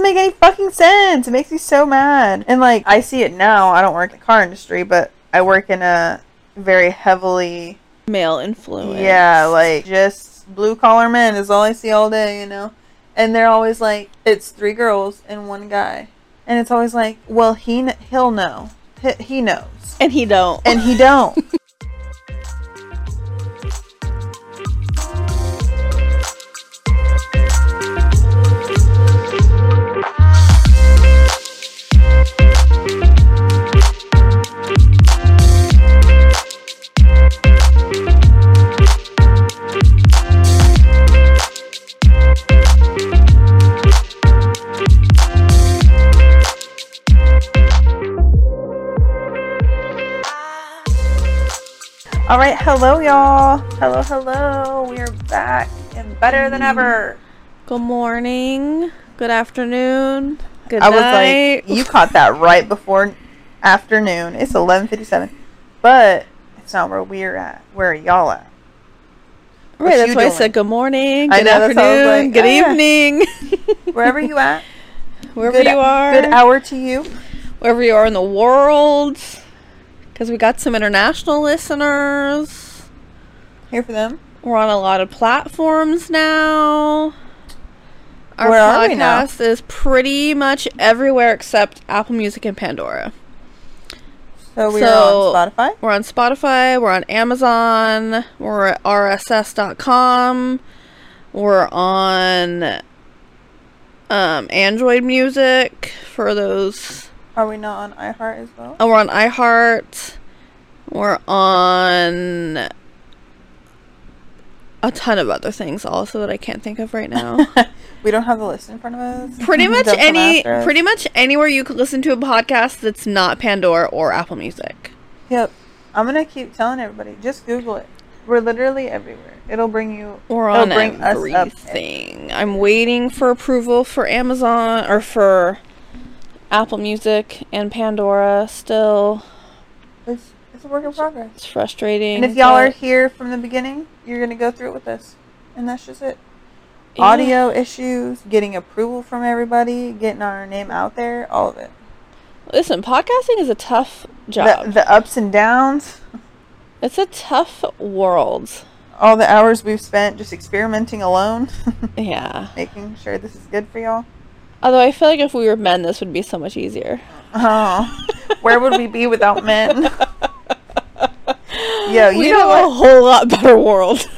doesn't make any fucking sense. It makes me so mad. And like I see it now. I don't work in the car industry, but I work in a very heavily Male influence. yeah, like just blue collar men is all I see all day, you know. And they're always like, it's three girls and one guy, and it's always like, well, he kn- he'll know, he, he knows, and he don't. and he don't. All right, hello, y'all. Hello, hello. We are back and better than ever. Good morning. Good afternoon. Good I was like, you caught that right before afternoon. It's eleven fifty-seven, but it's not where we're at. Where are y'all at? right, that's why I said good morning. Good know, afternoon. like, good ah. evening. Wherever you at. Wherever good, you are. Good hour to you. Wherever you are in the world. Because we got some international listeners. Here for them. We're on a lot of platforms now. Our Where are we now? podcast is pretty much everywhere except Apple Music and Pandora. So we're So- on Spotify. We're on Spotify, we're on Amazon, we're at rss.com, we're on um, Android Music for those. Are we not on iHeart as well? Oh, we're on iHeart. We're on a ton of other things also that I can't think of right now. we don't have the list in front of us. pretty much any pretty much anywhere you could listen to a podcast that's not Pandora or Apple Music. Yep. I'm gonna keep telling everybody. Just Google it. We're literally everywhere. It'll bring you. We're on bring us up. everything. I'm waiting for approval for Amazon or for Apple Music and Pandora still. It's, it's a work in progress. It's frustrating. And if y'all are here from the beginning, you're gonna go through it with us, and that's just it. Yeah. Audio issues, getting approval from everybody, getting our name out there, all of it. Listen, podcasting is a tough job. The, the ups and downs, it's a tough world. all the hours we've spent just experimenting alone, Yeah. making sure this is good for y'all. Although I feel like if we were men, this would be so much easier. Oh, where would we be without men? Yo, you know have a whole lot better world.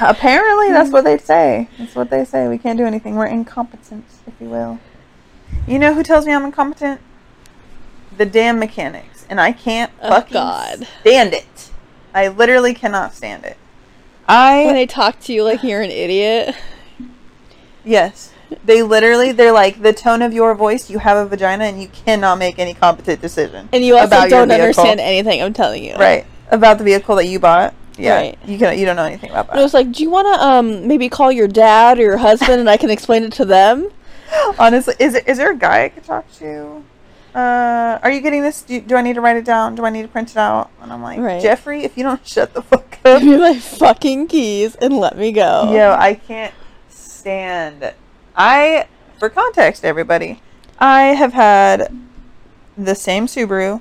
Apparently, that's mm. what they say. That's what they say. We can't do anything. We're incompetent, if you will. You know who tells me I'm incompetent? The damn mechanics, and I can't Oh, fucking God. stand it. I literally cannot stand it. I when they talk to you like you're an idiot. yes, they literally they're like the tone of your voice. You have a vagina, and you cannot make any competent decision. And you also about don't understand anything I'm telling you. right about the vehicle that you bought. Yeah, Right. you can you don't know anything about And it that. was like, do you want to um maybe call your dad or your husband and I can explain it to them? Honestly, is it is there a guy I could talk to? Uh, are you getting this? Do, do I need to write it down? Do I need to print it out? And I'm like, Right. Jeffrey, if you don't shut the fuck up, Give me my fucking keys and let me go. yo, I can't stand. I, for context, everybody, I have had the same Subaru,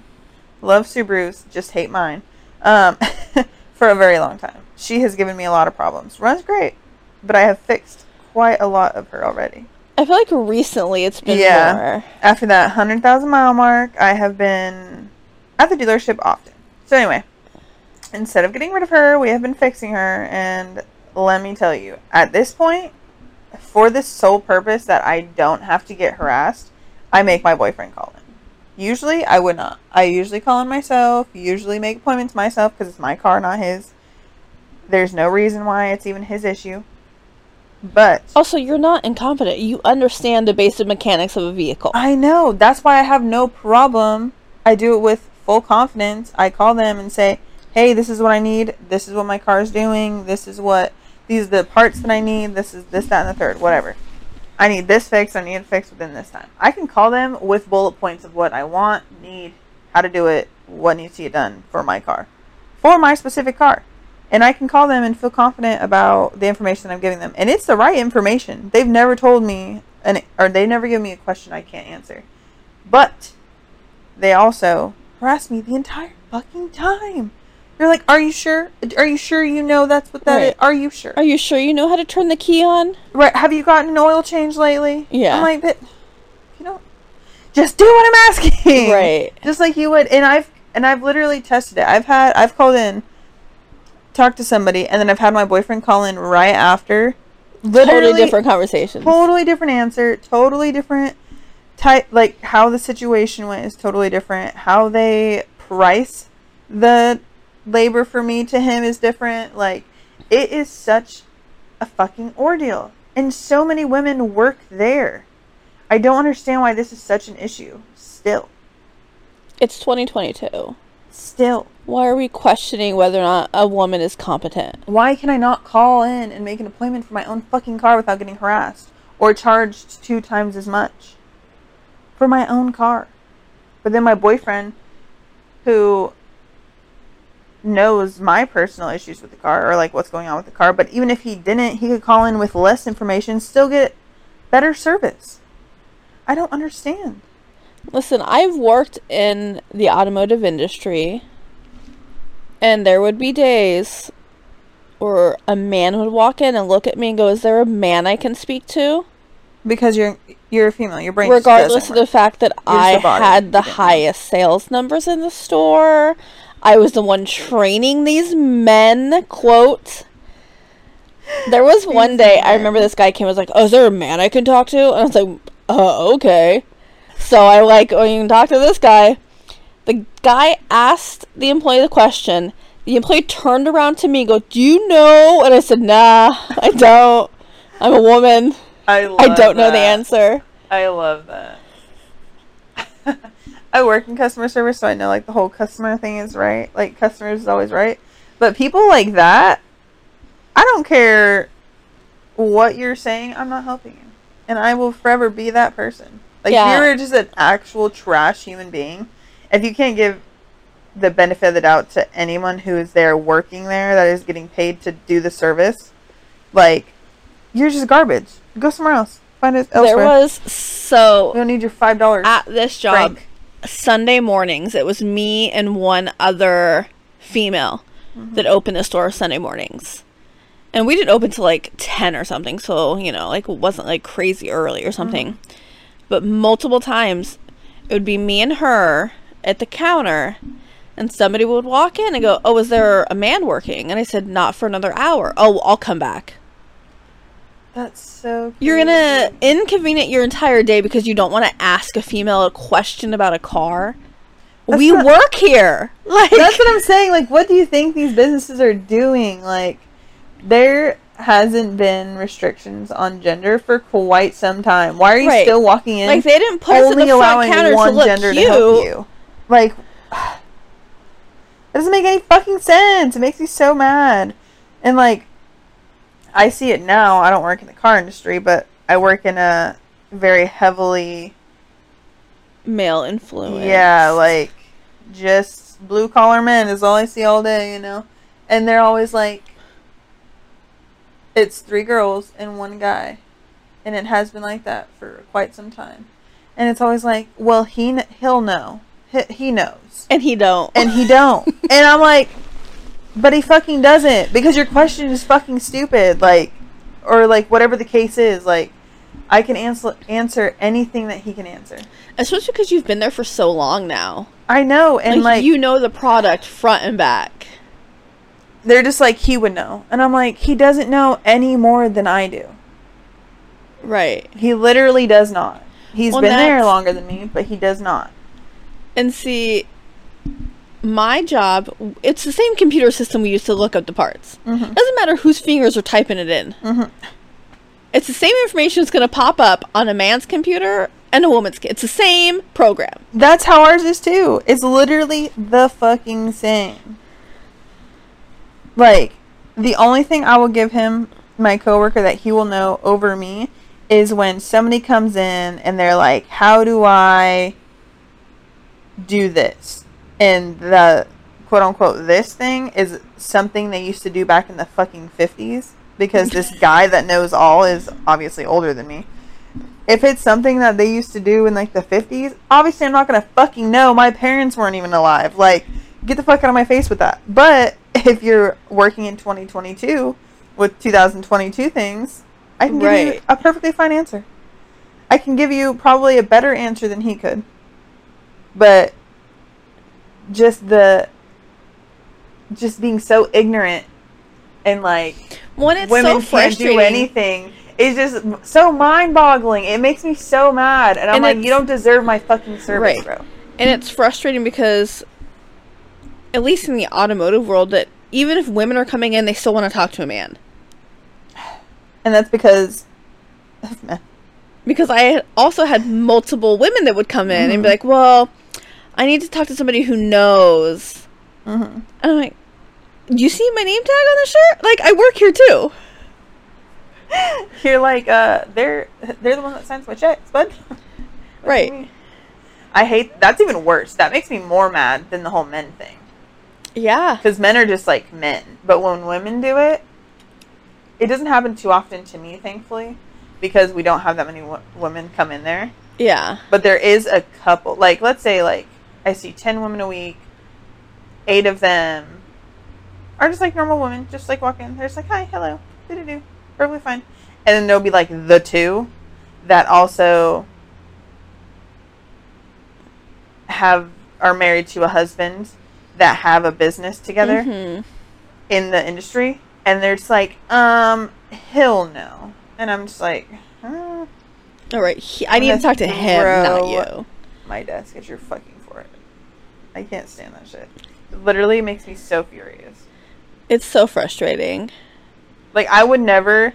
love Subarus, just hate mine, um, for a very long time. She has given me a lot of problems. Runs great, but I have fixed quite a lot of her already. I feel like recently it's been Yeah. more. after that 100,000 mile mark, I have been at the dealership often. So, anyway, instead of getting rid of her, we have been fixing her. And let me tell you, at this point, for this sole purpose that I don't have to get harassed, I make my boyfriend call in. Usually, I would not. I usually call in myself, usually make appointments myself because it's my car, not his. There's no reason why it's even his issue. But. Also, you're not incompetent. You understand the basic mechanics of a vehicle. I know. That's why I have no problem. I do it with full confidence. I call them and say, "Hey, this is what I need. This is what my car is doing. This is what these are the parts that I need. This is this, that, and the third. Whatever. I need this fixed. I need it fixed within this time. I can call them with bullet points of what I want, need, how to do it, what needs to get done for my car, for my specific car." And I can call them and feel confident about the information I'm giving them. And it's the right information. They've never told me an or they never give me a question I can't answer. But they also harass me the entire fucking time. They're like, "Are you sure? Are you sure you know that's what that is? Right. Are you sure? Are you sure you know how to turn the key on? Right? Have you gotten an oil change lately? Yeah. I'm like, but you know, just do what I'm asking. Right. Just like you would, and I've and I've literally tested it. I've had I've called in, talked to somebody, and then I've had my boyfriend call in right after. totally different conversations. Totally different answer. Totally different type. Like how the situation went is totally different. How they price the labor for me to him is different. Like it is such a fucking ordeal, and so many women work there. I don't understand why this is such an issue. Still, It's 2022. still. Why are we questioning whether or not a woman is competent? Why can I not call in and make an appointment for my own fucking car without getting harassed or charged two times as much for my own car? But then my boyfriend, who knows my personal issues with the car or like what's going on with the car, but even if he didn't, he could call in with less information, still get better service. I don't understand. Listen, I've worked in the automotive industry, and there would be days where a man would walk in and look at me and go, Is there a man I can speak to? Because you're you're a female, your brain Regardless of the fact that You're I had the You didn't know. highest sales numbers in the store. I was the one training these men, quote. There was one day I remember this guy came and was like, Oh, is there a man I can talk to? And I was like, Oh, okay. So I like, oh, you can talk to this guy. The guy asked the employee the question. The employee turned around to me and go, Do you know? And I said, Nah, I don't. I'm a woman. I, I don't know the answer. I love that. I work in customer service, so I know like the whole customer thing is right. Like customers is always right. But people like that, I don't care what you're saying, I'm not helping you. And I will forever be that person. Like Yeah. you're just an actual trash human being, if you can't give the benefit of the doubt to anyone who is there working there that is getting paid to do the service, like you're just garbage. Go somewhere else. Find it elsewhere. There was so We don't need your five dollars. at this job Frank. Sunday mornings. It was me and one other female mm-hmm. that opened the store Sunday mornings, and we didn't open till like ten or something. So you know, like it wasn't like crazy early or something. Mm-hmm. But multiple times, it would be me and her at the counter. And somebody would walk in and go, "Oh, is there a man working?" And I said, "Not for another hour." Oh, I'll come back. That's so. You're gonna inconvenient your entire day because you don't want to ask a female a question about a car. That's we not- work here. Like That's what I'm saying. Like, what do you think these businesses are doing? Like, there hasn't been restrictions on gender for quite some time. Why are you Right. still walking in? like they didn't put only the front allowing one gender cute. to help you. Like, that doesn't make any fucking sense. It makes me so mad. And like, I see it now. I don't work in the car industry, but I work in a very heavily Male influence. Yeah, like just blue collar men is all I see all day, you know? And they're always like it's three girls and one guy. And it has been like that for quite some time. And it's always like, well, he kn- he'll know. He, he knows. and he don't. And he don't. and I'm like, but he fucking doesn't because your question is fucking stupid like or like whatever the case is, like I can answer answer anything that he can answer. especially because you've been there for so long now. I know, and like, like you know the product front and back. they're just like he would know and i'm like he doesn't know any more than i do Right. he literally does not He's Well, been there longer than me but he does not And see, my job, it's the same computer system we use to look up the parts. Mhm. Doesn't matter whose fingers are typing it in. Mhm. It's the same information that's going to pop up on a man's computer and a woman's. It's the same program. that's how ours is too it's literally the fucking same like the only thing i will give him my coworker that he will know over me is when somebody comes in and they're like how do i do this and the quote unquote this thing is something they used to do back in the fucking 50s because this guy that knows all is obviously older than me if it's something that they used to do in like the 50s, obviously I'm not going to fucking know. My parents weren't even alive. Like, get the fuck out of my face with that. But if you're working in 2022 with 2022 things, I can give you a perfectly fine answer. I can give you probably a better answer than he could. But just the just being so ignorant and like When it's women so can't do anything is just so mind-boggling. It makes me so mad, and I'm And like, you don't deserve my fucking service, Right. bro. And it's frustrating because, at least in the automotive world, that even if women are coming in, they still want to talk to a man. And that's because. Because I also had multiple women that would come in and be Mhm. like, well, I need to talk to somebody who knows. hmm And I'm like, you see my name tag on the shirt? Like, I work here too. You're like, uh, they're they're the one that signs my checks, bud. Right. I hate. That's even worse. That makes me more mad than the whole men thing. Yeah. Because men are just like men, but when women do it, it doesn't happen too often to me, thankfully, because we don't have that many w- women come in there. Yeah. but there is a couple like let's say like i see 10 women a week eight of them are just like normal women just like walk in they're just like hi hello do do do perfectly fine and then there'll be like the two that also have are married to a husband that have a business together Mhm. in the industry and they're just like um he'll know. and i'm just like uh, All right. He, I need to talk to him, not you. my desk is your fucking. I can't stand that shit. It literally makes me so furious. It's so frustrating. Like I would never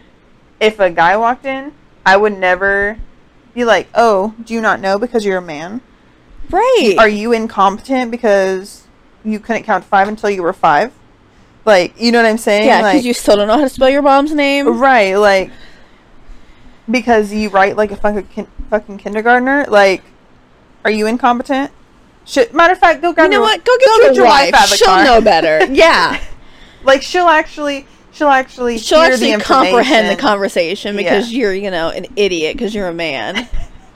if a guy walked in, I would never be like, "Oh, do you not know because you're a man? Right. Are you incompetent because you couldn't count 5 until you were 5?" Like, you know what I'm saying? yeah, because like, you still don't know how to spell your mom's name. Right, like because you write like a fucking fucking kindergartner. Like, are you incompetent? Matter of fact, go grab You know your, what? Go get your, wife. out of the She'll car. know better. Yeah. Like she'll actually, she'll actually, She'll actually the comprehend the conversation because Yeah. you're, you know, an idiot because you're a man.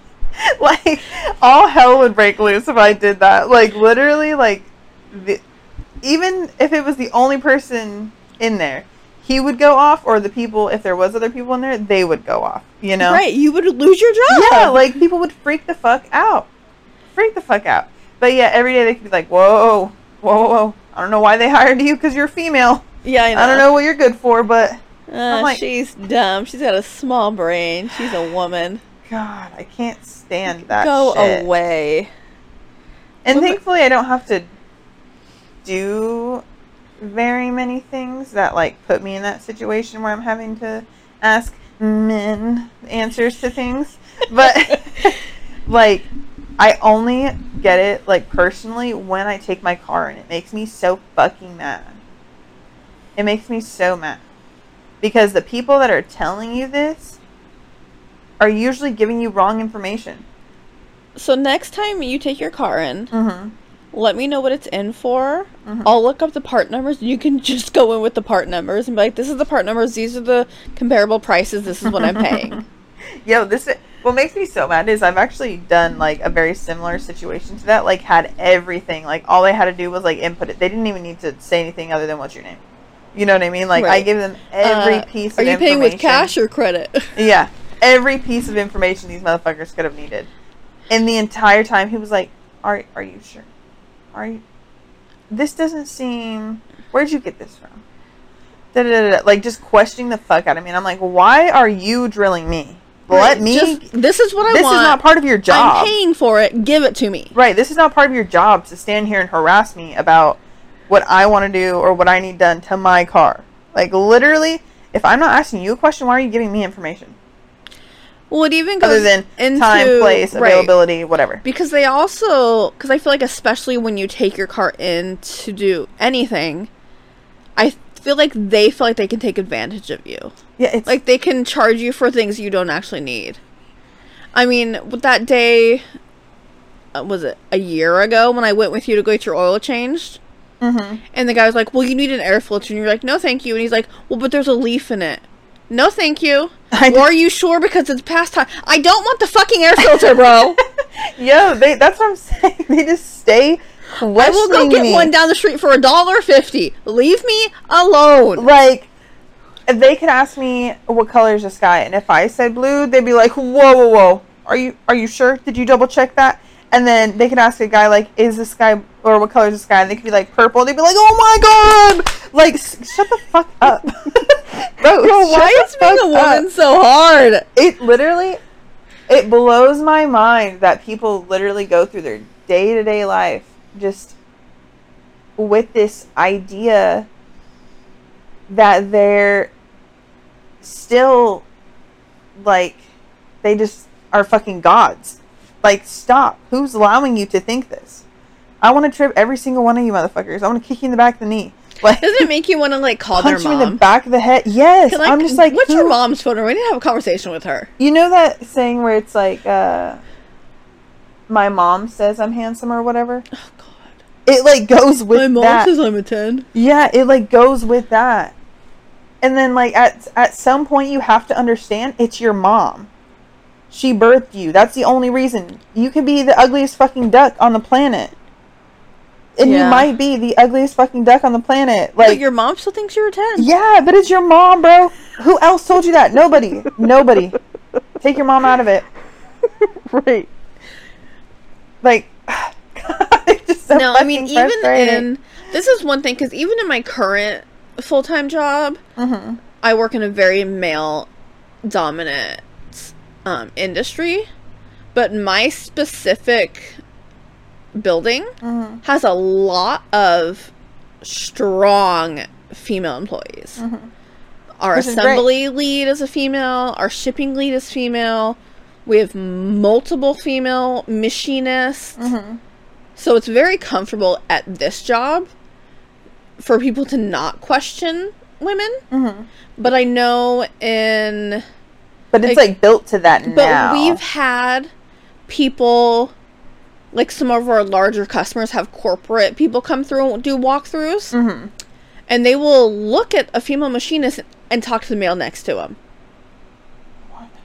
like all hell would break loose if I did that. Like literally, like the, even if it was the only person in there, he would go off, or the people, if there was other people in there, they would go off. You know, Right. You would lose your job. Yeah, like people would freak the fuck out. Freak the fuck out. But yeah, every day they could be like, whoa, whoa, whoa, whoa. I don't know why they hired you because you're female. yeah, I know. I don't know what you're good for, but Uh, like- she's dumb. She's got a small brain. She's a woman. God, I can't stand that. Go shit. away. And Well, thankfully, I don't have to do very many things that like put me in that situation where I'm having to ask men answers to things. But like, I only get it like personally when I take my car, and it makes me so fucking mad. It makes me so mad because the people that are telling you this are usually giving you wrong information. So next time you take your car in, Mm-hmm. let me know what it's in for. Mhm. I'll look up the part numbers. You can just go in with the part numbers and be like, "This is the part numbers. These are the comparable prices. This is what I'm paying." Yo, this is, what makes me so mad is I've actually done like a very similar situation to that. Like had everything. Like all they had to do was like input it. They didn't even need to say anything other than what's your name. You know what I mean? Like I Right. give them every Uh, piece. Are of you paying with cash or credit? Yeah, every piece of information these motherfuckers could have needed. And the entire time he was like, "Are are you sure? Are you? This doesn't seem. Where'd you get this from?" Da, da, da, da. Like just questioning the fuck out of me, and I'm like, "Why are you drilling me? Let me. just- this is what I this want. This is not part of your job, I'm paying for it. Give it to me. right? This is not part of your job to stand here and harass me about what I want to do or what I need done to my car. Like literally, if I'm not asking you a question, why are you giving me information Well, it even goes other than into time, place, right. availability, whatever? Because they also, because I feel like especially when you take your car in to do anything, I feel like they feel like they can take advantage of you. Yeah, it's Like they can charge you for things you don't actually need. I mean, with that day, uh, was it a year ago when I went with you to go get your oil changed? hmm And the guy was like, "Well, you need an air filter," and you're like, "No, thank you." And he's like, "Well, but there's a leaf in it." No, thank you. Are you sure because it's past time? I don't want the fucking air filter, bro. Yo, they that's what I'm saying. They just stay I will go get me. one down the street for a dollar fifty. Leave me alone. like if they could ask me what color is the sky and if I said blue, they'd be like, Whoa, whoa, whoa. Are you are you sure? Did you double check that? And then they could ask a guy like, "Is the sky or what color is the sky?" And they could be like purple. They'd be like, "Oh my god!" Like, s- shut the fuck up, bro. Bro, why is being a woman up. so hard? It literally, it blows my mind that people literally go through their day to day life just with this idea that they're still like they just are fucking gods. Like, stop. Who's allowing you to think this? I want to trip every single one of you motherfuckers. I want to kick you in the back of the knee. Like, Doesn't it make you want to like call their punch you in the back of the head. Yes, like, I'm just like, what's who- your mom's phone? number? We need to have a conversation with her. You know that saying where it's like, uh, my mom says I'm handsome or whatever? Oh God. It like goes with My mom that. says I'm a ten. yeah, it like goes with that. And then like at at some point you have to understand it's your mom. She birthed you. That's the only reason. You could be the ugliest fucking duck on the planet. And you might be the ugliest fucking duck on the planet. But Like your mom still thinks you're a ten. Yeah, but it's your mom, bro. Who else told you that? Nobody. Nobody. Take your mom out of it. Right. Like, just so no, I mean even in this is one thing because even in my current full time job, Mhm. I work in a very male dominant um, industry, but my specific building Mhm. has a lot of strong female employees. Our Mm-hmm. Which great. assembly lead is a female, our shipping lead is female. We have multiple female machinists. Mhm. So it's very comfortable at this job for people to not question women. Mhm. But I know in But it's Like- like, built to that but now. we've had people like some of our larger customers have corporate people come through and do walkthroughs Mhm. and they will look at a female machinist and talk to the male next to him.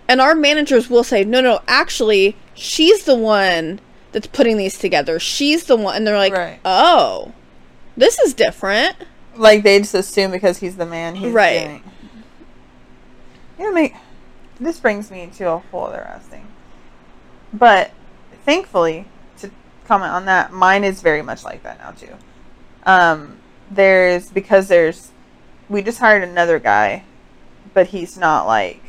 And our managers will say, "No, no, actually, she's the one that's putting these together. She's the one." And they're like, Right. "Oh, this is different." Like they just assume because he's the man, he's Right. doing. You know, me. This brings me to a whole other ass thing. But thankfully, to comment on that, mine is very much like that now too. Um, there's because there's, we just hired another guy, but he's not like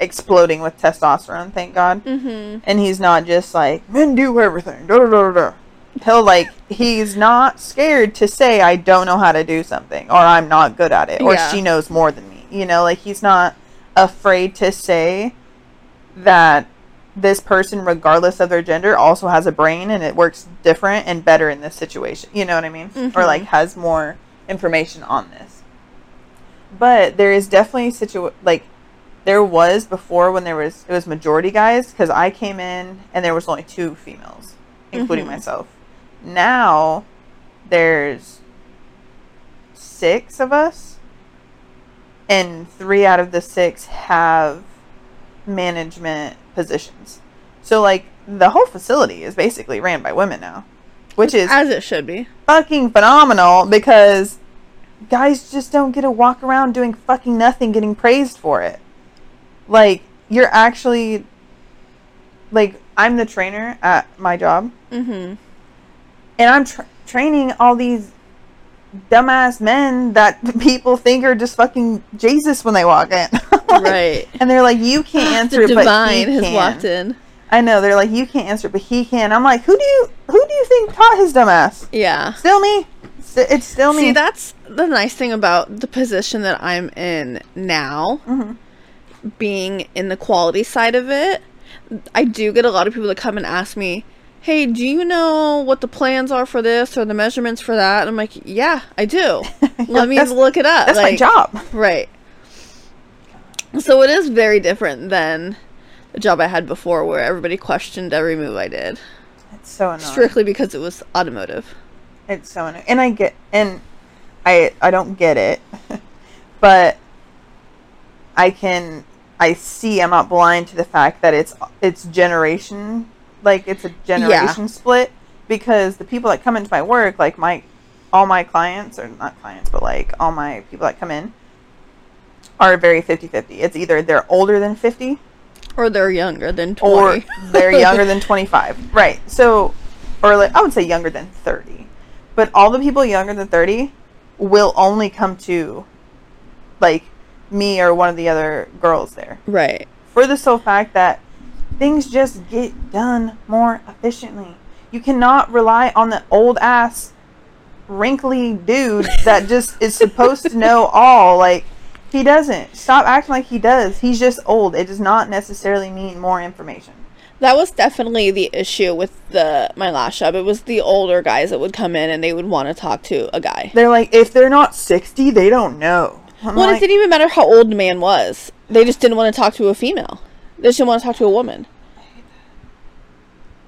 exploding with testosterone. Thank God. Mm-hmm. and he's not just like men do everything. Da, da, da, da. He'll like he's not scared to say I don't know how to do something or I'm not good at it or Yeah. she knows more than me. You know, like he's not afraid to say that this person regardless of their gender also has a brain and it works different and better in this situation. You know what I mean? Or Mhm. like has more information on this. But there is definitely situ like there was before when there was it was majority guys because I came in and there was only two females, including Mhm. myself. Now there's six of us, and three out of the six have management positions. So like the whole facility is basically ran by women now, which is As it should be. fucking phenomenal because guys just don't get to walk around doing fucking nothing getting praised for it. Like, you're actually like I'm the trainer at my job Mm-hmm. and I'm tra- training all these dumbass men that people think are just fucking Jesus when they walk in. Like, Right. And they're like, you can't answer the it, but divine he has can. walked in. I know they're like, you can't answer it, but he can. I'm like, who do you who do you think taught his dumbass? Yeah. Still me. It's still me. See, that's the nice thing about the position that I'm in now, Mhm. Being in the quality side of it. I do get a lot of people that come and ask me, "Hey, do you know what the plans are for this or the measurements for that?" And I'm like, "Yeah, I do. Let me look it up." That's my Like, job. Right. So it is very different than the job I had before, where everybody questioned every move I did, It's so annoying. strictly because it was automotive. It's so annoying. And I get and I I don't get it. but I can I see I'm not blind to the fact that it's it's generation like it's a generation split because the people that come into my work like my all my clients or not clients but like all my people that come in are very 50-50 it's either they're older than 50 Or they're younger than 20. or they're younger than 25 right so or like i would say younger than 30 but all the people younger than 30 will only come to like me or one of the other girls there right. for the sole fact that things just get done more efficiently you cannot rely on the old ass wrinkly dude that just is supposed to know all like he doesn't stop acting like he does he's just old it does not necessarily mean more information That was definitely the issue with the my last job. It was the older guys that would come in and they would want to talk to a guy. They're like, if they're not 60, they don't know. I'm Well, like, it didn't even matter how old the man was. They just didn't want to talk to a female. They just didn't want to talk to a woman.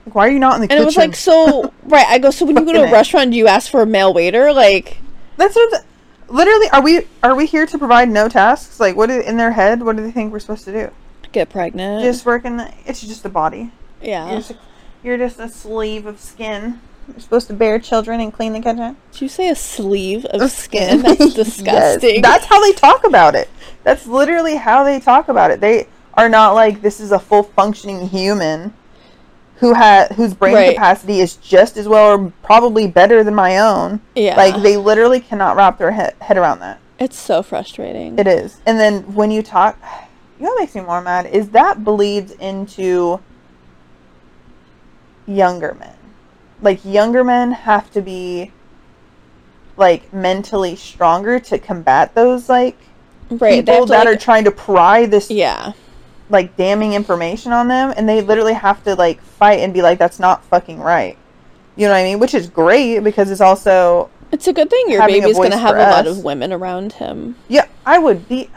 like, why are you not in the And kitchen? And it was like, so, right. I go, so when you go to a restaurant, do you ask for a male waiter? Like, That's what I'm, literally. Are we are we here to provide no tasks? Like, what is, in their head? What do they think we're supposed to do? get pregnant. Just working. The, it's just a body. yeah. You're just, you're just a sleeve of skin. You're supposed to bear children and clean the kitchen. Did you say a sleeve of skin? That's Yes, disgusting. That's how they talk about it. That's literally how they talk about it. They are not like this is a full functioning human who has whose brain Right. capacity is just as well or probably better than my own. yeah. Like they literally cannot wrap their head, head around that. it's so frustrating. It is. And then when you talk, you know what makes me more mad is that bleeds into younger men. Like younger men have to be like mentally stronger to combat those like right. People that like- are trying to pry this yeah. like damning information on them and they literally have to like fight and be like that's not fucking right. You know what I mean? Which is great because it's also It's a good thing your baby's going to have a lot of women around him. Yeah, I would beat.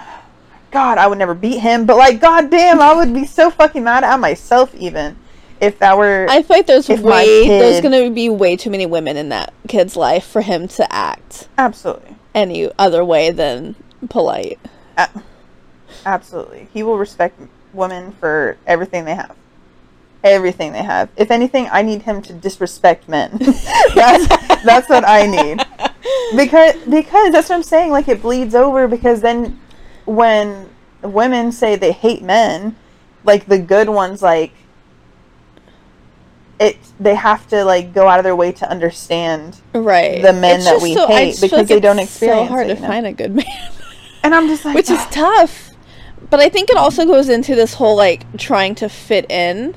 God, I would never beat him, but like, goddamn, I would be so fucking mad at myself even if that were. I feel like there's way there's going to be way too many women in that kid's life for him to act absolutely, any other way than polite. Absolutely, he will respect women for everything they have, everything they have. If anything, I need him to disrespect men. that's that's what I need because because that's what I'm saying. Like it bleeds over because then when women say they hate men, like the good ones, like it, they have to like go out of their way to understand. Right. The men It's that we I hate because they don't it's experience so hard it, to you know? find a good man. And I'm just like, Which is tough. But I think it also goes into this whole like trying to fit in.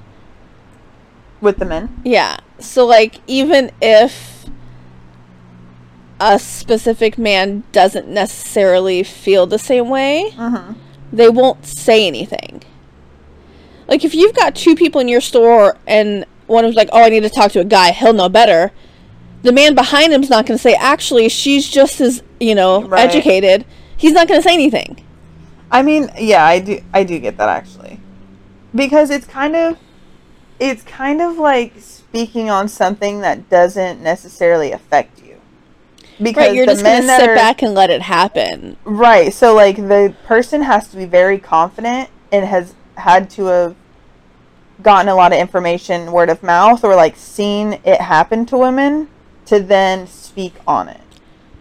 with the men. Yeah. So like even if a specific man doesn't necessarily feel the same way, Mm-hmm. they won't say anything. Like if you've got two people in your store and one is like, "Oh, I need to talk to a guy. He'll know better." The man behind him's not going to say, "Actually, she's just as, you know, Right. educated." He's not going to say anything. I mean, yeah, I do. I do get that actually, because it's kind of, it's kind of like speaking on something that doesn't necessarily affect you. Because Right, you're the just gonna sit are- back and let it happen. Right. So like the person has to be very confident and has had to have gotten a lot of information word of mouth or like seen it happen to women to then speak on it.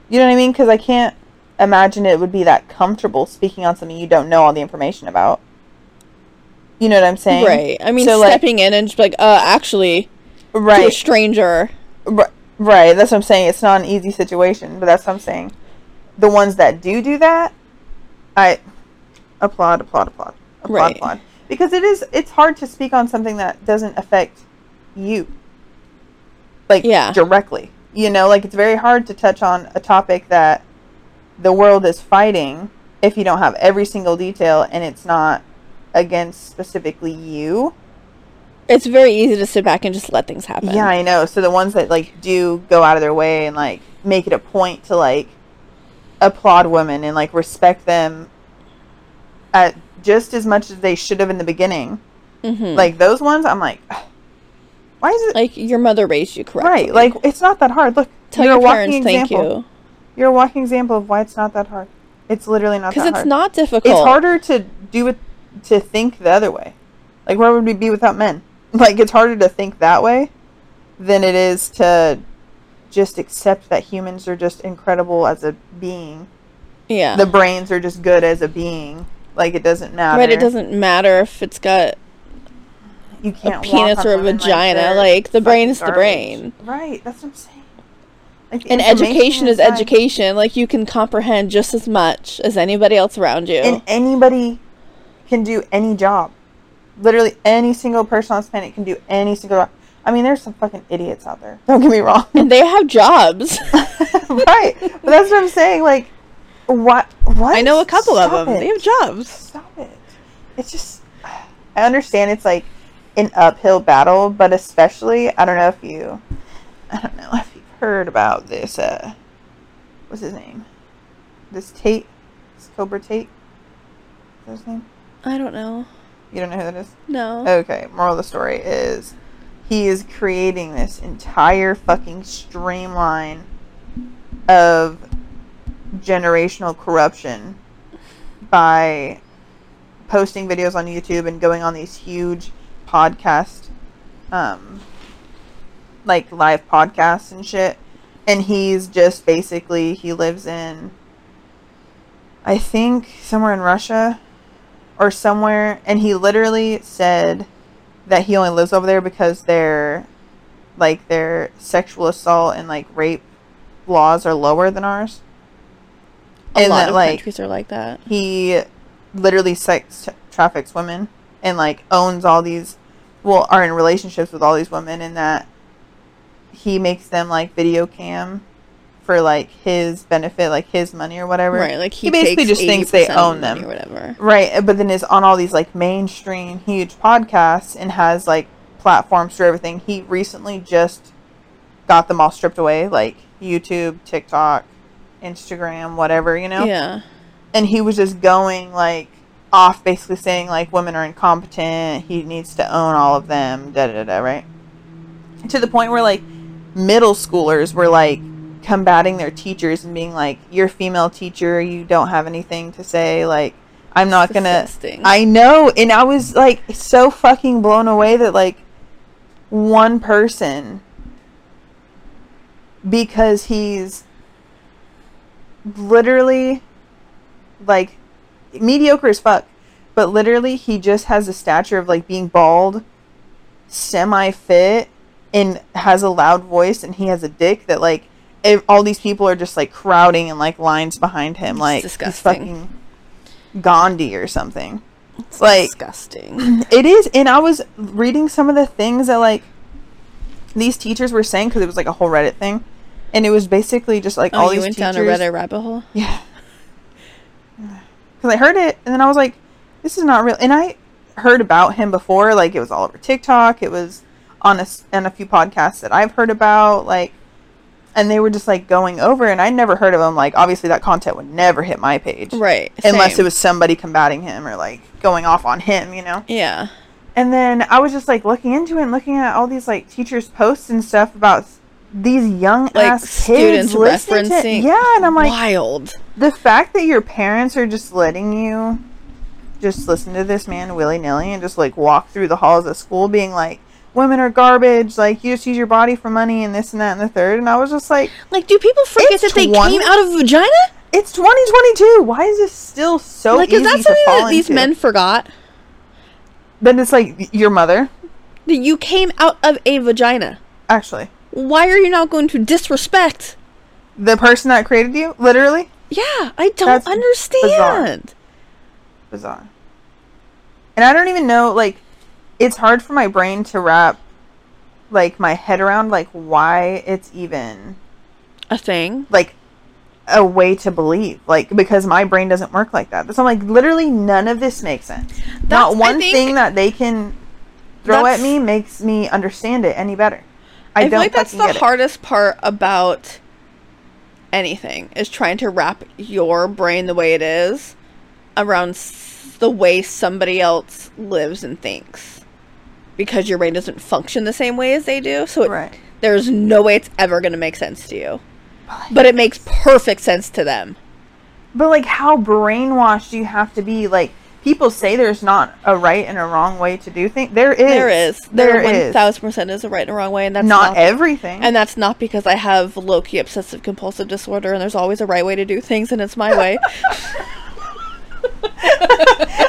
You know what I mean? Cuz I can't imagine it would be that comfortable speaking on something you don't know all the information about. You know what I'm saying? Right. I mean, So, like- stepping in and just be like, "Uh, actually, to a Right. stranger." Ri- Right, that's what I'm saying. It's not an easy situation, but that's what I'm saying. The ones that do do that, I applaud, applaud, applaud, applaud, Right. applaud. Because it is, it's hard to speak on something that doesn't affect you, like Yeah. directly. You know, like it's very hard to touch on a topic that the world is fighting if you don't have every single detail and it's not against specifically you. It's very easy to sit back and just let things happen. Yeah, I know. So the ones that like do go out of their way and like make it a point to like applaud women and like respect them at just as much as they should have in the beginning. Mhm. Like those ones, I'm like, why is it like your mother raised you correctly. right? Like it's not that hard. Look, tell you're your a parents walking thank example. you. You're a walking example of why it's not that hard. It's literally not Because it's hard. not difficult. It's harder to do it to think the other way. Like where would we be without men? Like it's harder to think that way than it is to just accept that humans are just incredible as a being. Yeah. The brains are just good as a being. Like it doesn't matter. Right, it doesn't matter if it's got You can't walk penis or a vagina, they're like, the brain fucking is the brain. Right. That's what I'm saying. Like, and education is inside- education. Like you can comprehend just as much as anybody else around you. And anybody can do any job. Literally any single person on this planet can do any single job. I mean, there's some fucking idiots out there. Don't get me wrong. and they have jobs. right. But that's what I'm saying. Like, what? What? I know a couple Stop of them. it. They have jobs. Stop it. It's just. I understand it's like an uphill battle, but especially, I don't know if you. I don't know if you've heard about this. Uh, what's his name? This Tate? This Cobra Tate? Is that his name? I don't know. You don't know who that is? No. Okay, moral of the story is he is creating this entire fucking streamline of generational corruption by posting videos on YouTube and going on these huge podcast um like live podcasts and shit and he's just basically he lives in I think somewhere in Russia or somewhere and he literally said that he only lives over there because their like their sexual assault and like rape laws are lower than ours. A lot that, of like, countries are like that. He literally sex traffics women and like owns all these well are in relationships with all these women and that he makes them like video cam for like his benefit, like his money or whatever. Right, like he, he basically just thinks they 80% of own them. or whatever. Right, uh, but then is on all these like mainstream huge podcasts and has like platforms for everything. He recently just got them all stripped away, like YouTube, TikTok, Instagram, whatever, you know? Yeah. And he was just going like off basically saying like women are incompetent, he needs to own all of them, da da da, right? To the point where like middle schoolers were like combating their teachers and being like, You're a female teacher, you don't have anything to say, like I'm not gonna I know, and I was like so fucking blown away that like one person because he's literally like mediocre as fuck, but literally he just has a stature of like being bald, semi fit, and has a loud voice, and he has a dick that like ev- all these people are just like crowding and like lines behind him, like disgusting. he's fucking Gandhi or something. It's like- disgusting. It is, and I was reading some of the things that like these teachers were saying because it was like a whole Reddit thing, and it was basically just like all these teachers. Oh, all you these went teachers. down a Reddit rabbit hole. Yeah. Because I heard it, and then I was like, this is not real. And I heard about him before. Like, it was all over TikTok. It was on a, on a few podcasts that I've heard about. Like, and they were just, like, going over, and I never heard of him. Like, obviously, that content would never hit my page. Right. Unless it was somebody combating him or, like, going off on him, you know? Yeah. And then I was just, like, looking into it and looking at all these, like, teachers' posts and stuff about these young Like ass kids students referencing. yeah, and I'm like, wild. the fact that your parents are just letting you just listen to this man willy nilly and just like walk through the halls of school being like, women are garbage, like you just use your body for money and this and that and the third. And I was just like, Like, do people forget that they came out of a vagina? it's 2022. Why is this still so like, is that something that these into? men forgot? Then it's like your mother, you came out of a vagina. actually. Why are you not going to disrespect? The person that created you, literally Yeah, I don't That's understand. bizarre. And I don't even know, like, it's hard for my brain to wrap, like, my head around, like, why it's even A thing. like a way to believe like because my brain doesn't work like that so i'm like literally none of this makes sense That's- not one think thing that they can throw at me makes me understand it any better i, I, feel like that's the hardest part about anything is trying to wrap your brain the way it is around s- the way somebody else lives and thinks. Because your brain doesn't function the same way as they do so it it, right. there's no way it's ever going to make sense to you. But it makes perfect sense to them. But like, how brainwashed do you have to be? Like, people say there's not a right and a wrong way to do things. There is. There is. There There thousand percent is a right and a wrong way, and that's not, everything. And that's not because I have low key obsessive compulsive disorder, and there's always a right way to do things, and it's my way.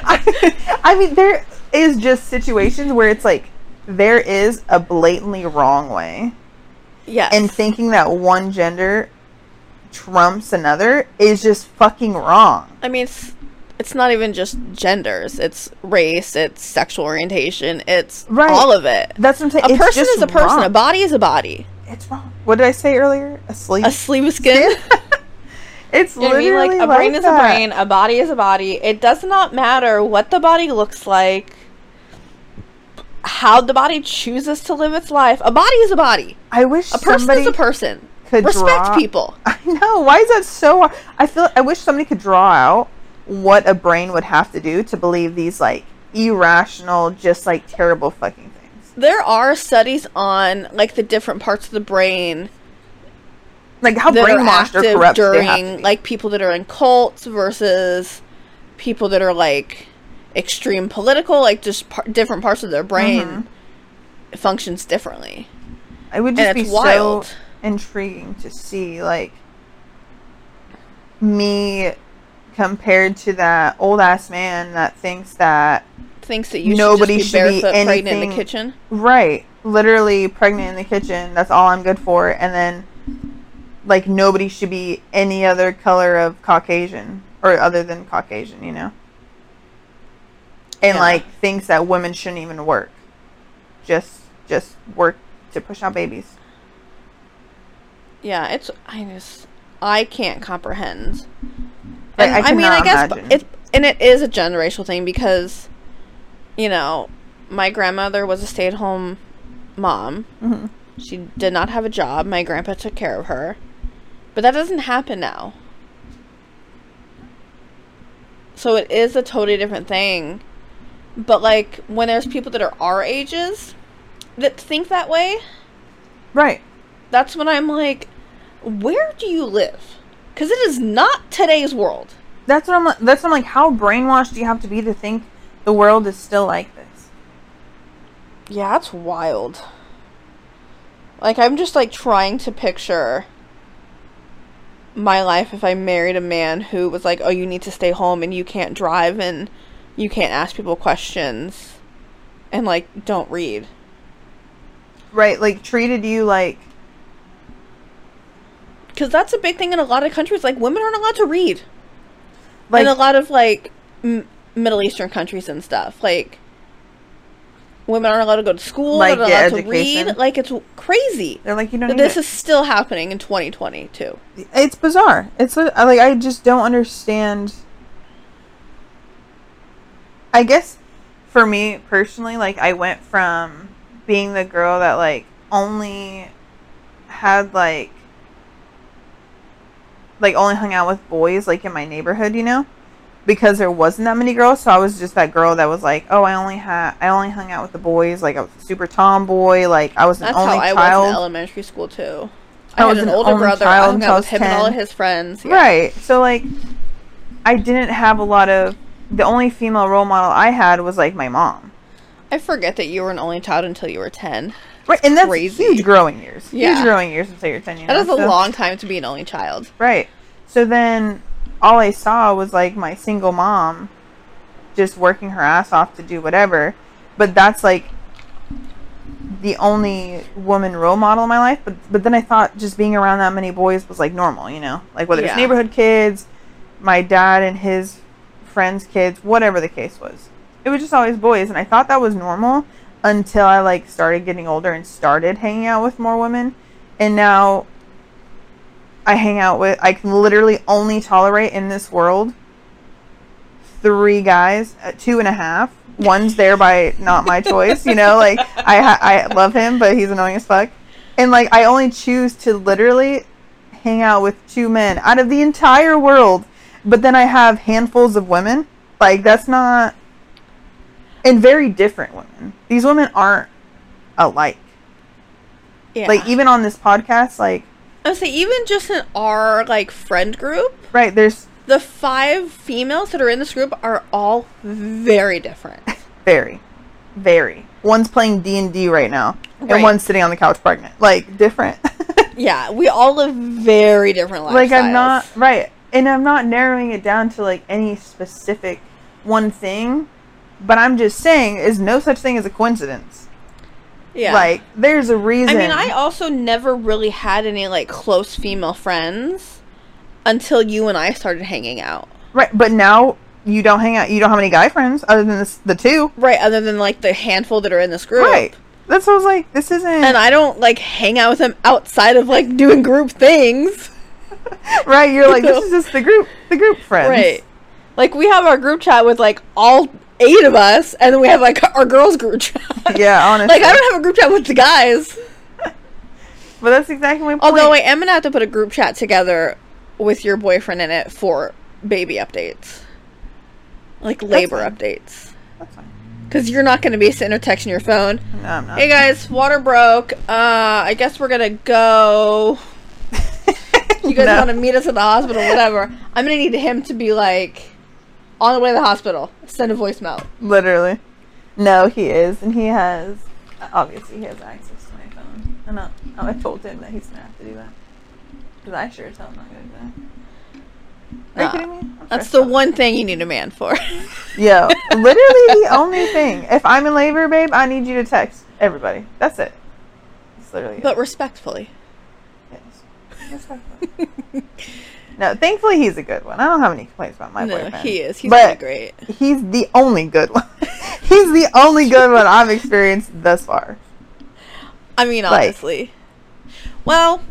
I, I mean, there is just situations where it's like there is a blatantly wrong way, yes. and thinking that one gender trumps another is just fucking wrong. I mean, it's, it's not even just genders. It's race. It's sexual orientation. It's Right. all of it. That's what I'm saying. A It's person is a person. wrong. A body is a body. It's wrong. What did I say earlier? A sleep. A sleeve of skin. it's You know what I mean? literally Like a brain like is that. a brain, a body is a body. It does not matter what the body looks like, how the body chooses to live its life. A body is a body. I wish A person somebody is a person. could Respect draw- people. I know. Why is that so? hard? I feel. I wish somebody could draw out what a brain would have to do to believe these like irrational, just like terrible fucking things. There are studies on like the different parts of the brain Like how brainwashed or corrupt they have to during like people that are in cults versus people that are like extreme political like just par- different parts of their brain Mm-hmm. functions differently it would just be it's wild. so intriguing to see like me compared to that old ass man that thinks that thinks that you Nobody should just should be be barefoot pregnant in the kitchen Right. Literally pregnant in the kitchen. That's all I'm good for. And then, like, nobody should be any other color of Caucasian or other than Caucasian, you know? And, Yeah. like, thinks that women shouldn't even work. Just, just work to push out babies. yeah it's i just i can't comprehend Like, and, I I, mean i guess imagine. it and it is a generational thing because you know my grandmother was a stay-at-home mom Mhm. She did not have a job. My grandpa took care of her. But that doesn't happen now. So it is a totally different thing. But like when there's people that are our ages that think that way, Right. that's when I'm like, where do you live? Cuz it is not today's world. That's what I'm. That's what I'm like. How brainwashed do you have to be to think the world is still like this? Yeah, that's wild. Like I'm just like trying to picture my life if I married a man who was like, "Oh, you need to stay home and you can't drive and you can't ask people questions and like don't read." Right. Like treated you like Cuz that's a big thing in a lot of countries like women aren't allowed to read. like in a lot of like m- Middle Eastern countries and stuff. Like women aren't allowed to go to school, Like, they're not allowed to education. read. Like it's crazy. they're like you need This it. is still happening in 2020 too. it's bizarre. It's like I just don't understand. I guess for me personally, like I went from being the girl that like only had like like only hung out with boys like in my neighborhood, you know, because there wasn't that many girls. So I was just that girl that was like, oh, I only had I only hung out with the boys. Like I was a super tomboy. Like I was an That's only how I child. was in elementary school too. I I, was had an an older brother. child I hung out I with was him and all of his friends. Yeah. Right. So like I didn't have a lot of the only female role model I had was like my mom. I forget that you were an only child until you were 10. Right. And that's crazy. huge growing years. Yeah. Huge growing years until you're 10 years That know? a So- long time to be an only child. Right. So then all I saw was like my single mom just working her ass off to do whatever. But that's like the only woman role model in my life. But but then I thought just being around that many boys was like normal, you know? Like whether Yeah. it's neighborhood kids, my dad and his friends' kids, whatever the case was. It was just always boys and I thought that was normal until I like started getting older and started hanging out with more women. And now I hang out with I can literally only tolerate in this world three guys, uh, two and a half. One's there by not my choice, you know. Like I I love him, but he's annoying as fuck. And like I only choose to literally hang out with two men out of the entire world. But then I have handfuls of women. Like that's not and very different women. These women aren't alike. Yeah. Like even on this podcast, like I would say even just in our like friend group, right there's the five females that are in this group are all very different. Very, very. One's playing D and D right now, Right. and one's sitting on the couch pregnant. Like different. yeah, we all live very different lives. like I'm not right, and I'm not narrowing it down to like any specific one thing, but I'm just saying is no such thing as a coincidence. Yeah. Like there's a reason. I mean, I also never really had any like close female friends until you and I started hanging out. right, but now you don't hang out. You don't have any guy friends other than this, the two. Right, other than like the handful that are in this group. Right. That's what I was like. This isn't And I don't like hang out with them outside of like doing group things. right. You're like this is just the group, the group friends. Right. Like we have our group chat with like all eight of us, and then we have like our girls group chat. Yeah, honestly. like I don't have a group chat with the guys. But that's exactly my point. Although I am gonna have to put a group chat together with your boyfriend in it for baby updates, like labor fine. updates. That's fine. Because you're not gonna be sitting there texting your phone. No, I'm not. Hey guys, water broke. Uh, I guess we're gonna go. You guys No. want to meet us at the hospital, whatever. I'm gonna need him to be like on the way to the hospital. Send a voicemail. Literally. No, he is, and he has. Obviously, he has access to my phone, and I, I told him that he's gonna have to do that. Because I sure as hell am not gonna do that. Are you kidding me? That's the one thing you need a man for. Yo, literally the only thing. If I'm in labor, babe, I need you to text everybody. That's it. It's literally. it. but respectfully. Yes. Respectfully. no, thankfully he's a good one. I don't have any complaints about my no, boyfriend. he is. He's But- really great. He's the only good one. he's the only good one I've experienced thus far. I mean, Like- honestly. Well,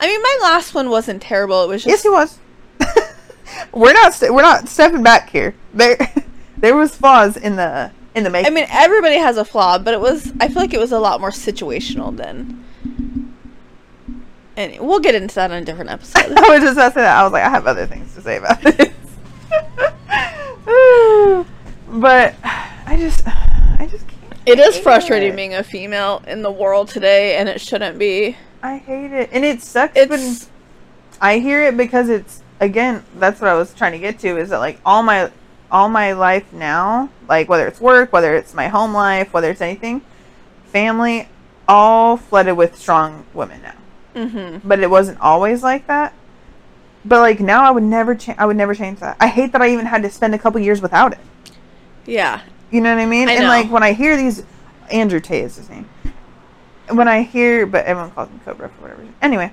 I mean, my last one wasn't terrible. It was Yes, just he was. we're not we're not stepping back here. There there was flaws in the in the making. I mean, everybody has a flaw, but it was. I feel like it was a lot more situational than. And we'll get into that on a different episode. I was just about to say that. I was like, I have other things to say about this. but I just I just can't. It is frustrating it. being a female in the world today, and it shouldn't be. I hate it, and it sucks. It's when I hear it because it's again. That's what I was trying to get to. Is that like all my all my life now, like whether it's work, whether it's my home life, whether it's anything, family, all flooded with strong women now. Mm-hmm. But it wasn't always like that. But like now, I would never change. I would never change that. I hate that I even had to spend a couple years without it. yeah, You know what I mean? I and know. like when I hear these, Andrew Tate is his name. When I hear, but everyone calls him Cobra for whatever. reason. Anyway,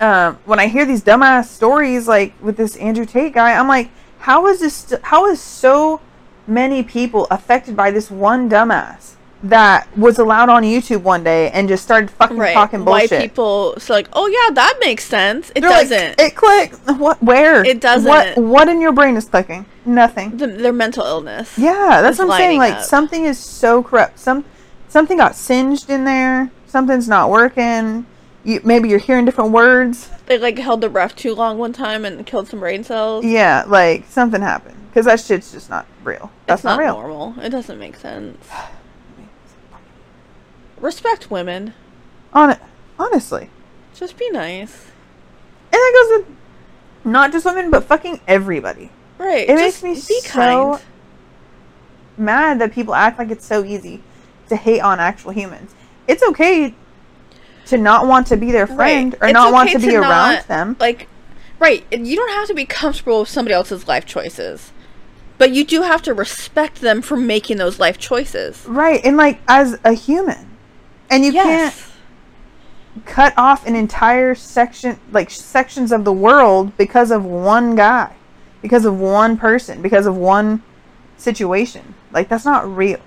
um, when I hear these dumbass stories like with this Andrew Tate guy, I'm like, how is this? St- how is so many people affected by this one dumbass that was allowed on YouTube one day and just started fucking right. talking bullshit? people? So like, oh yeah, that makes sense. It They're doesn't. it clicks. What? Where? It doesn't. What? What in your brain is clicking? Nothing. the, their mental illness. Yeah, that's what I'm saying. Like up. something is so corrupt. Some something got singed in there. Something's not working. You maybe you're hearing different words. They like held their breath too long one time and killed some brain cells. Yeah, like something happened because that shit's just not real. That's it's not, not, real. normal. It doesn't make sense. Respect women. On it, honestly, Just be nice. and that goes with not just women, but fucking everybody. Right. It makes me so kind. mad that people act like it's so easy to hate on actual humans. It's okay to not want to be their friend or It's not want okay to be to around them. Like, right. and You don't have to be comfortable with somebody else's life choices. But you do have to respect them for making those life choices. Right, and like as a human. And you can't cut off an entire section like sections of the world because of one guy. Because of one person, because of one situation. Like that's not real.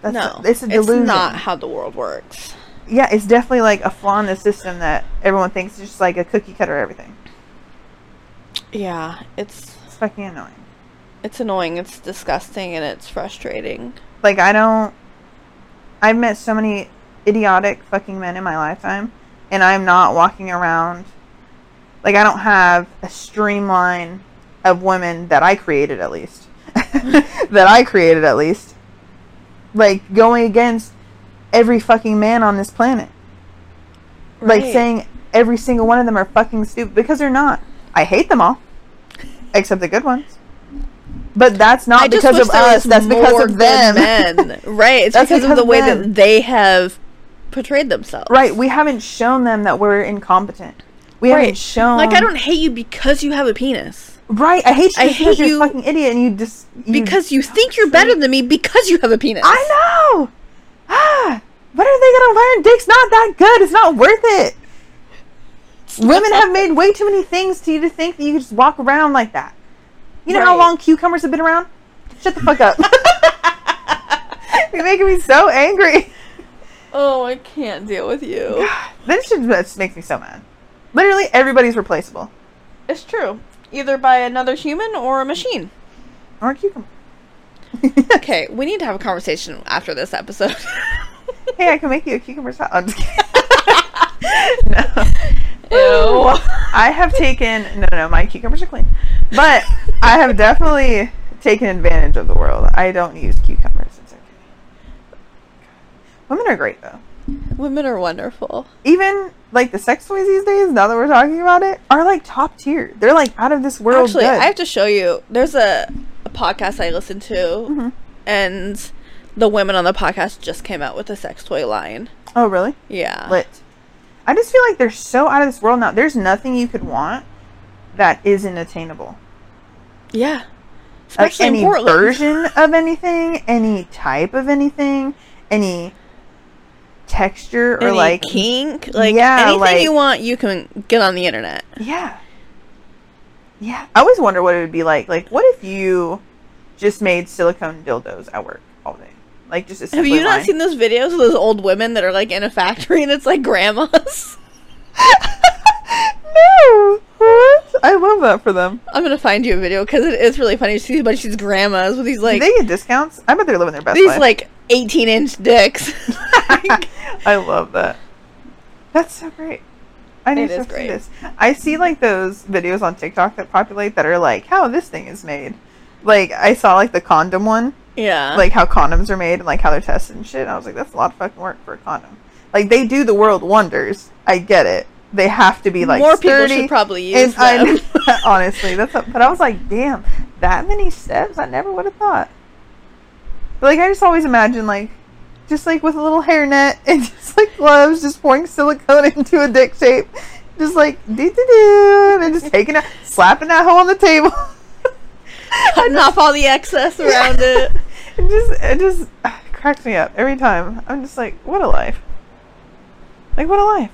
That's no. it's a delusion. It's not how the world works. yeah, it's definitely like a flaw in the system that everyone thinks is just like a cookie cutter everything. Yeah. It's It's fucking annoying. it's annoying. It's disgusting and it's frustrating. Like I don't I've met so many idiotic fucking men in my lifetime and I'm not walking around like I don't have a streamline of women that I created at least. that I created at least. Like going against every fucking man on this planet. Like saying every single one of them are fucking stupid because they're not. I hate them all, except the good ones. But that's not because of us. That's because of them. men. right. It's That's because, of the way that they have portrayed themselves. Right. We haven't shown them that we're incompetent. We haven't shown. Like I don't hate you because you have a penis. Right. I hate you I because hate you're a fucking idiot and you just you, Because you think you're better than me because you have a penis. I know. Ah. What are they gonna learn? Dick's not that good. It's not worth it. Women have made way too many things to you to think that you can just walk around like that. You know how long cucumbers have been around? Shut the fuck up. You're making me so angry. Oh, I can't deal with you. This just makes me so mad. Literally everybody's replaceable. It's true. Either by another human or a machine. Or a cucumber. Okay, we need to have a conversation after this episode. hey, I can make you a cucumber salad. I'm just kidding. no. Ew. I have taken no, no, my cucumbers are clean, but I have definitely taken advantage of the world. I don't use cucumbers. Women are great though. Women are wonderful. Even like the sex toys these days, now that we're talking about it, are like top tier. They're like out of this world. Actually, good. I have to show you. There's a, a podcast I listen to, Mhm. and the women on the podcast just came out with a sex toy line. oh really? Yeah. Lit. I just feel like they're so out of this world now. There's nothing you could want that isn't attainable. yeah. like Especially any in Portland. version of anything, any type of anything, any texture or Any like kink, like Yeah, anything like- you want, you can get on the internet. yeah, yeah. I always wonder what it would be like. Like, what if you just made silicone dildos at work all day? Like, just a Have you not seen those videos of those old women that are like in a factory and it's like grandmas? no, what? I love that for them. I'm gonna find you a video because it is really funny to see a bunch of these grandmas with these Do like they get discounts? I bet they're living their best these life. like 18 inch dicks. I love that. That's so great. I need It to see this. I see like those videos on TikTok that populate that are like how this thing is made. Like I saw like the condom one, yeah. like how condoms are made and like how they're tested and shit. And I was like, that's a lot of fucking work for a condom. Like they do the world wonders. I get it. They have to be like more people should probably use and them. I, honestly, that's. A, but I was like, damn, that many steps. I never would have thought. But like I just always imagine like, just like with a little hairnet and just like gloves, just pouring silicone into a dick shape, just like do do do, and just taking it, slapping that hole on the table. Cutting off all the excess around it. It just it just cracks me up every time. I'm just like, what a life. Like what a life.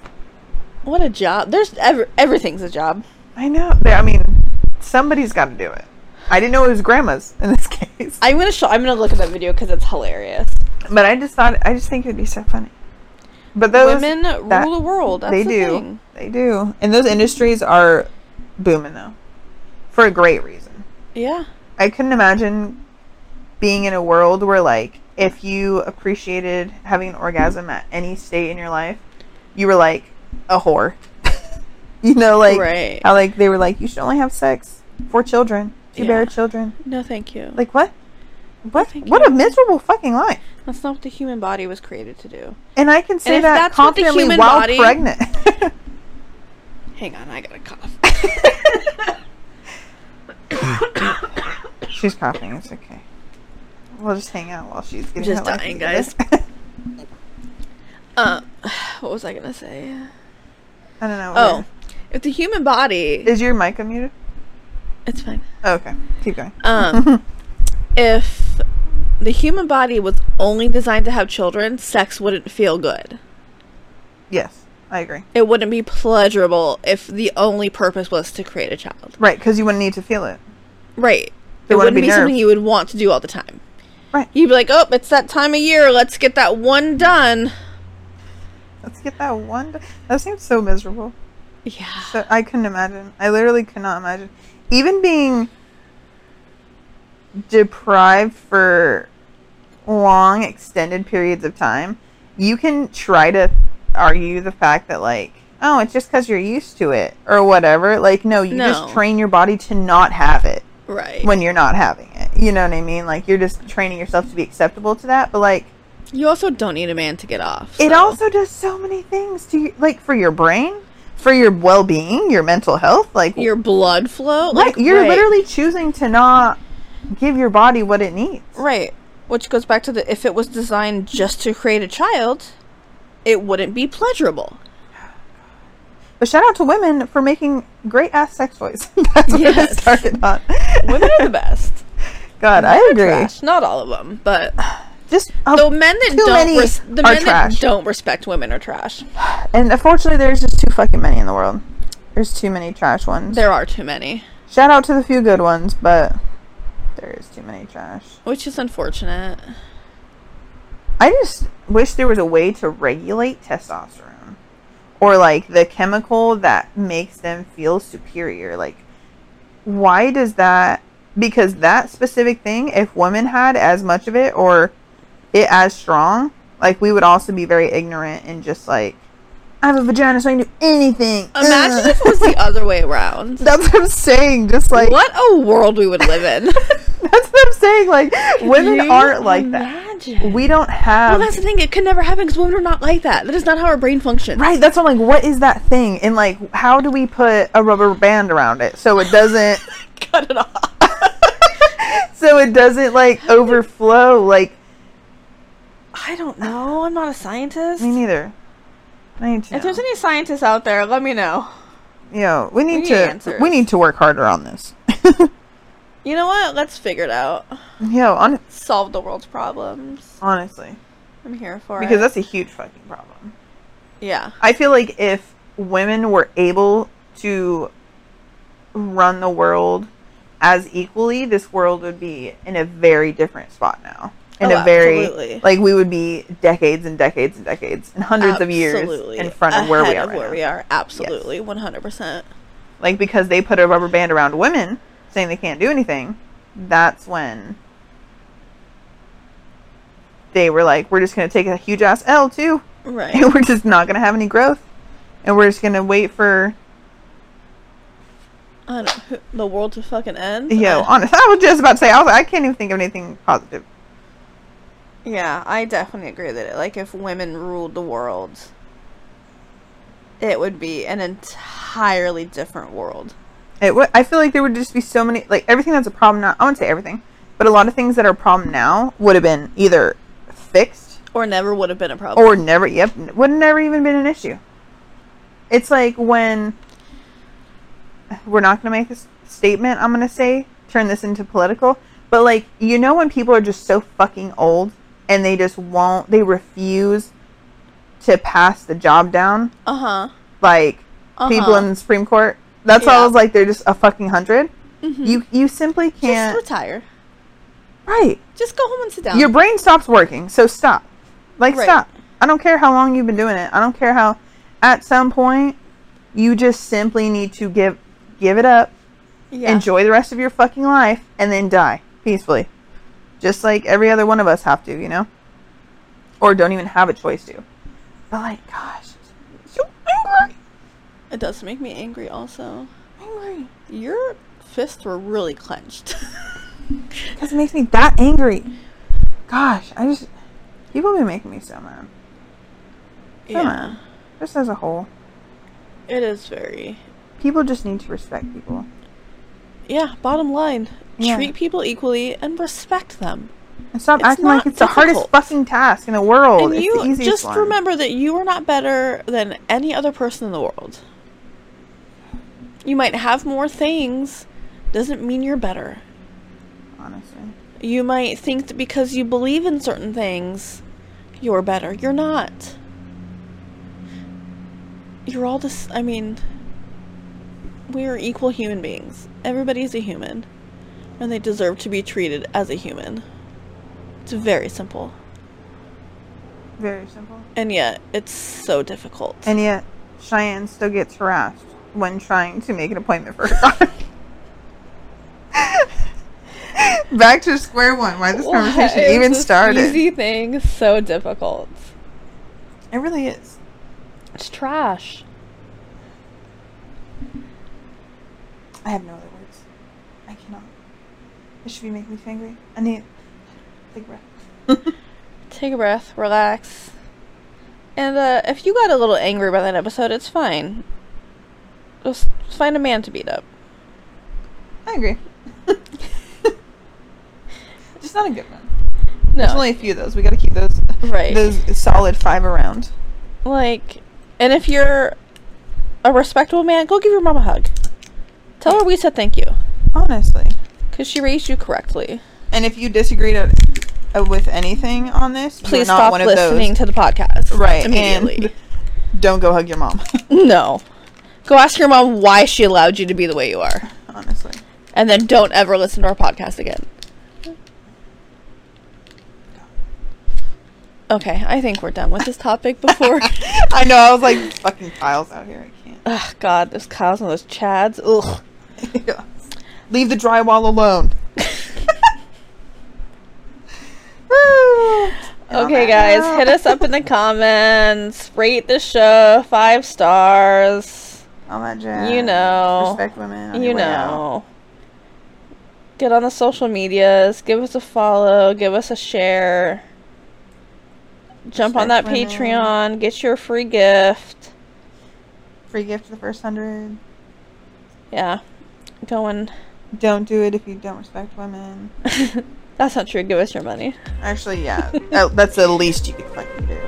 What a job. There's ever everything's a job. I know. I mean, somebody's got to do it. I didn't know it was grandma's in this case, I'm gonna show. I'm gonna look at that video because it's hilarious. But I just thought I just think it'd be so funny. But those Women that- rule the world. That's they the do, thing. they do, and those industries are booming though, for a great reason. Yeah. I couldn't imagine being in a world where like if you appreciated having an orgasm at any state in your life, you were like a whore. you know, like Right. how like they were like you should only have sex for children, to bear children. No, thank you. Like what? What? What a miserable fucking life. that's not what the human body was created to do. And I can say that that's what the confidently human while body- pregnant. Hang on, I gotta cough. she's coughing. It's okay. We'll just hang out while she's getting Just dying, together. uh, what was I gonna say? I don't know. Oh, if the human body, is your mic unmuted? it's fine. Oh, okay, keep going. Um, if the human body was only designed to have children, sex wouldn't feel good. yes, I agree. It wouldn't be pleasurable if the only purpose was to create a child. Right, because you wouldn't need to feel it. Right. It wouldn't be be, something you would want to do all the time. Right. You'd be like, oh, it's that time of year. Let's get that one done. Let's get that one. d- That seems so miserable. Yeah. So I couldn't imagine. I literally could not imagine. Even being deprived for long, extended periods of time, you can try to argue the fact that, like, oh, it's just because you're used to it or whatever. Like, no, you No. just train your body to not have it Right. when you're not having it. You know what I mean? Like, you're just training yourself to be acceptable to that. But, like, you also don't need a man to get off. it also does so many things to you, like for your brain, for your well-being, your mental health, like Your blood flow, right, like you're right, literally choosing to not give your body what it needs. right. Which goes back to the if it was designed just to create a child, it wouldn't be pleasurable. But shout out to women for making great ass sex toys. That's what Yes. it started on. Women are the best. God, I agree. trash. Not all of them, but Just uh, the men that don't res- the men trash. that don't respect women are trash. and unfortunately, there's just too fucking many in the world. There's too many trash ones. There are too many, Shout out to the few good ones, but there is too many trash. which is unfortunate. I just wish there was a way to regulate testosterone or like the chemical that makes them feel superior. Like, why does that? Because that specific thing, if women had as much of it or it as strong, like we would also be very ignorant and just like, I have a vagina, so I can do anything. Imagine if it was the other way around. That's what I'm saying. Just like what a world we would live in. that's what I'm saying. Like women aren't like that. We don't have. well, that's the thing. It could never happen because women are not like that. That is not how our brain functions. Right, that's what I'm like. What is that thing? And like, how do we put a rubber band around it so it doesn't, Cut it off. so it doesn't like overflow? Like, I don't know. I'm not a scientist. me neither. I need to. If know. there's any scientists out there, let me know. Yo, we need need to. answers. We need to work harder on this. You know what? Let's figure it out. Yo, on, Solve the world's problems. honestly, I'm here for it. because it. that's a huge fucking problem. yeah. I feel like if women were able to run the world as equally, this world would be in a very different spot now. In Oh, a very absolutely. like we would be decades and decades and decades and hundreds of years in front of where we are. of right where now. we are. Absolutely. 100%. Like because they put a rubber band around women saying they can't do anything, that's when they were like, We're just gonna take a huge ass L too. Right. and we're just not gonna have any growth. And we're just gonna wait for I don't the world to fucking end. Yo, Uh, honest, I was just about to say, I was I can't even think of anything positive. yeah, I definitely agree that it, like if women ruled the world, it would be an entirely different world. It would. I feel like there would just be so many, like everything that's a problem now. I wouldn't say everything, but a lot of things that are a problem now would have been either fixed Or never would have been a problem. or never. Yep, would have never even been an issue. It's like when we're not going to make this statement. I'm going to say turn this into political, but like you know when people are just so fucking old and they just won't, they refuse to pass the job down. uh huh. like people Uh-huh. in the Supreme Court. That's why I was like, they're just a fucking 100 Mhm. You you simply can't. retire. right. Just go home and sit down. Your brain stops working, so stop. Like Right. stop. I don't care how long you've been doing it. I don't care how. At some point, you just simply need to give give it up, yeah. enjoy the rest of your fucking life, and then die peacefully, just like every other one of us have to, you know, or don't even have a choice to. But like, gosh, It does make me angry. Also, angry. your fists were really clenched. Because it makes me that angry. Gosh, I just people be making me so mad. So yeah. mad. Just as a whole, It is very. people just need to respect people. Yeah. Bottom line, Yeah. treat people equally and respect them. And stop It's acting like it's the hardest fucking task in the world. and it's you just one. remember that you are not better than any other person in the world. You might have more things, doesn't mean you're better. honestly. You might think that because you believe in certain things, you're better. You're not. You're all this. I mean, we are equal human beings. Everybody's a human, and they deserve to be treated as a human. It's very simple, Very simple. and yet it's so difficult. And yet, Cheyenne still gets harassed when trying to make an appointment for her daughter. Back to square one. Why this conversation Why even started? Easy thing so difficult. It really is. It's trash. I have no other words. I cannot. This should be making me angry. I need take a breath. Take a breath, relax. And uh, if you got a little angry by that episode, it's fine. Just find a man to beat up. I agree. Just not a good one. No, There's only a few of those. We got to keep those right. those solid five around. Like, and if you're a respectable man, go give your mom a hug. Tell her we said thank you Honestly. because she raised you correctly. And if you disagree uh, with anything on this, Please not stop one of listening to the podcast. Right, immediately. and don't go hug your mom. no, go ask your mom why she allowed you to be the way you are, Honestly. and then don't ever listen to our podcast again. Okay, I think we're done with this topic before. I know. I was like fucking Kyle's out here. I can't. Ugh, God, those Kyles and those chads. Ugh. Leave the drywall alone. On oh Okay, guys, hit us up in the comments. Rate the show five stars. All that jazz. You know. Respect women. You way out. know. Get on the social medias. Give us a follow. Give us a share. Jump on that women. Patreon. Get your free gift. Free gift to the first hundred. Yeah. Going. Don't do it if you don't respect women. That's not true. Give us your money. Actually, yeah. Uh, that's the least you could fucking do.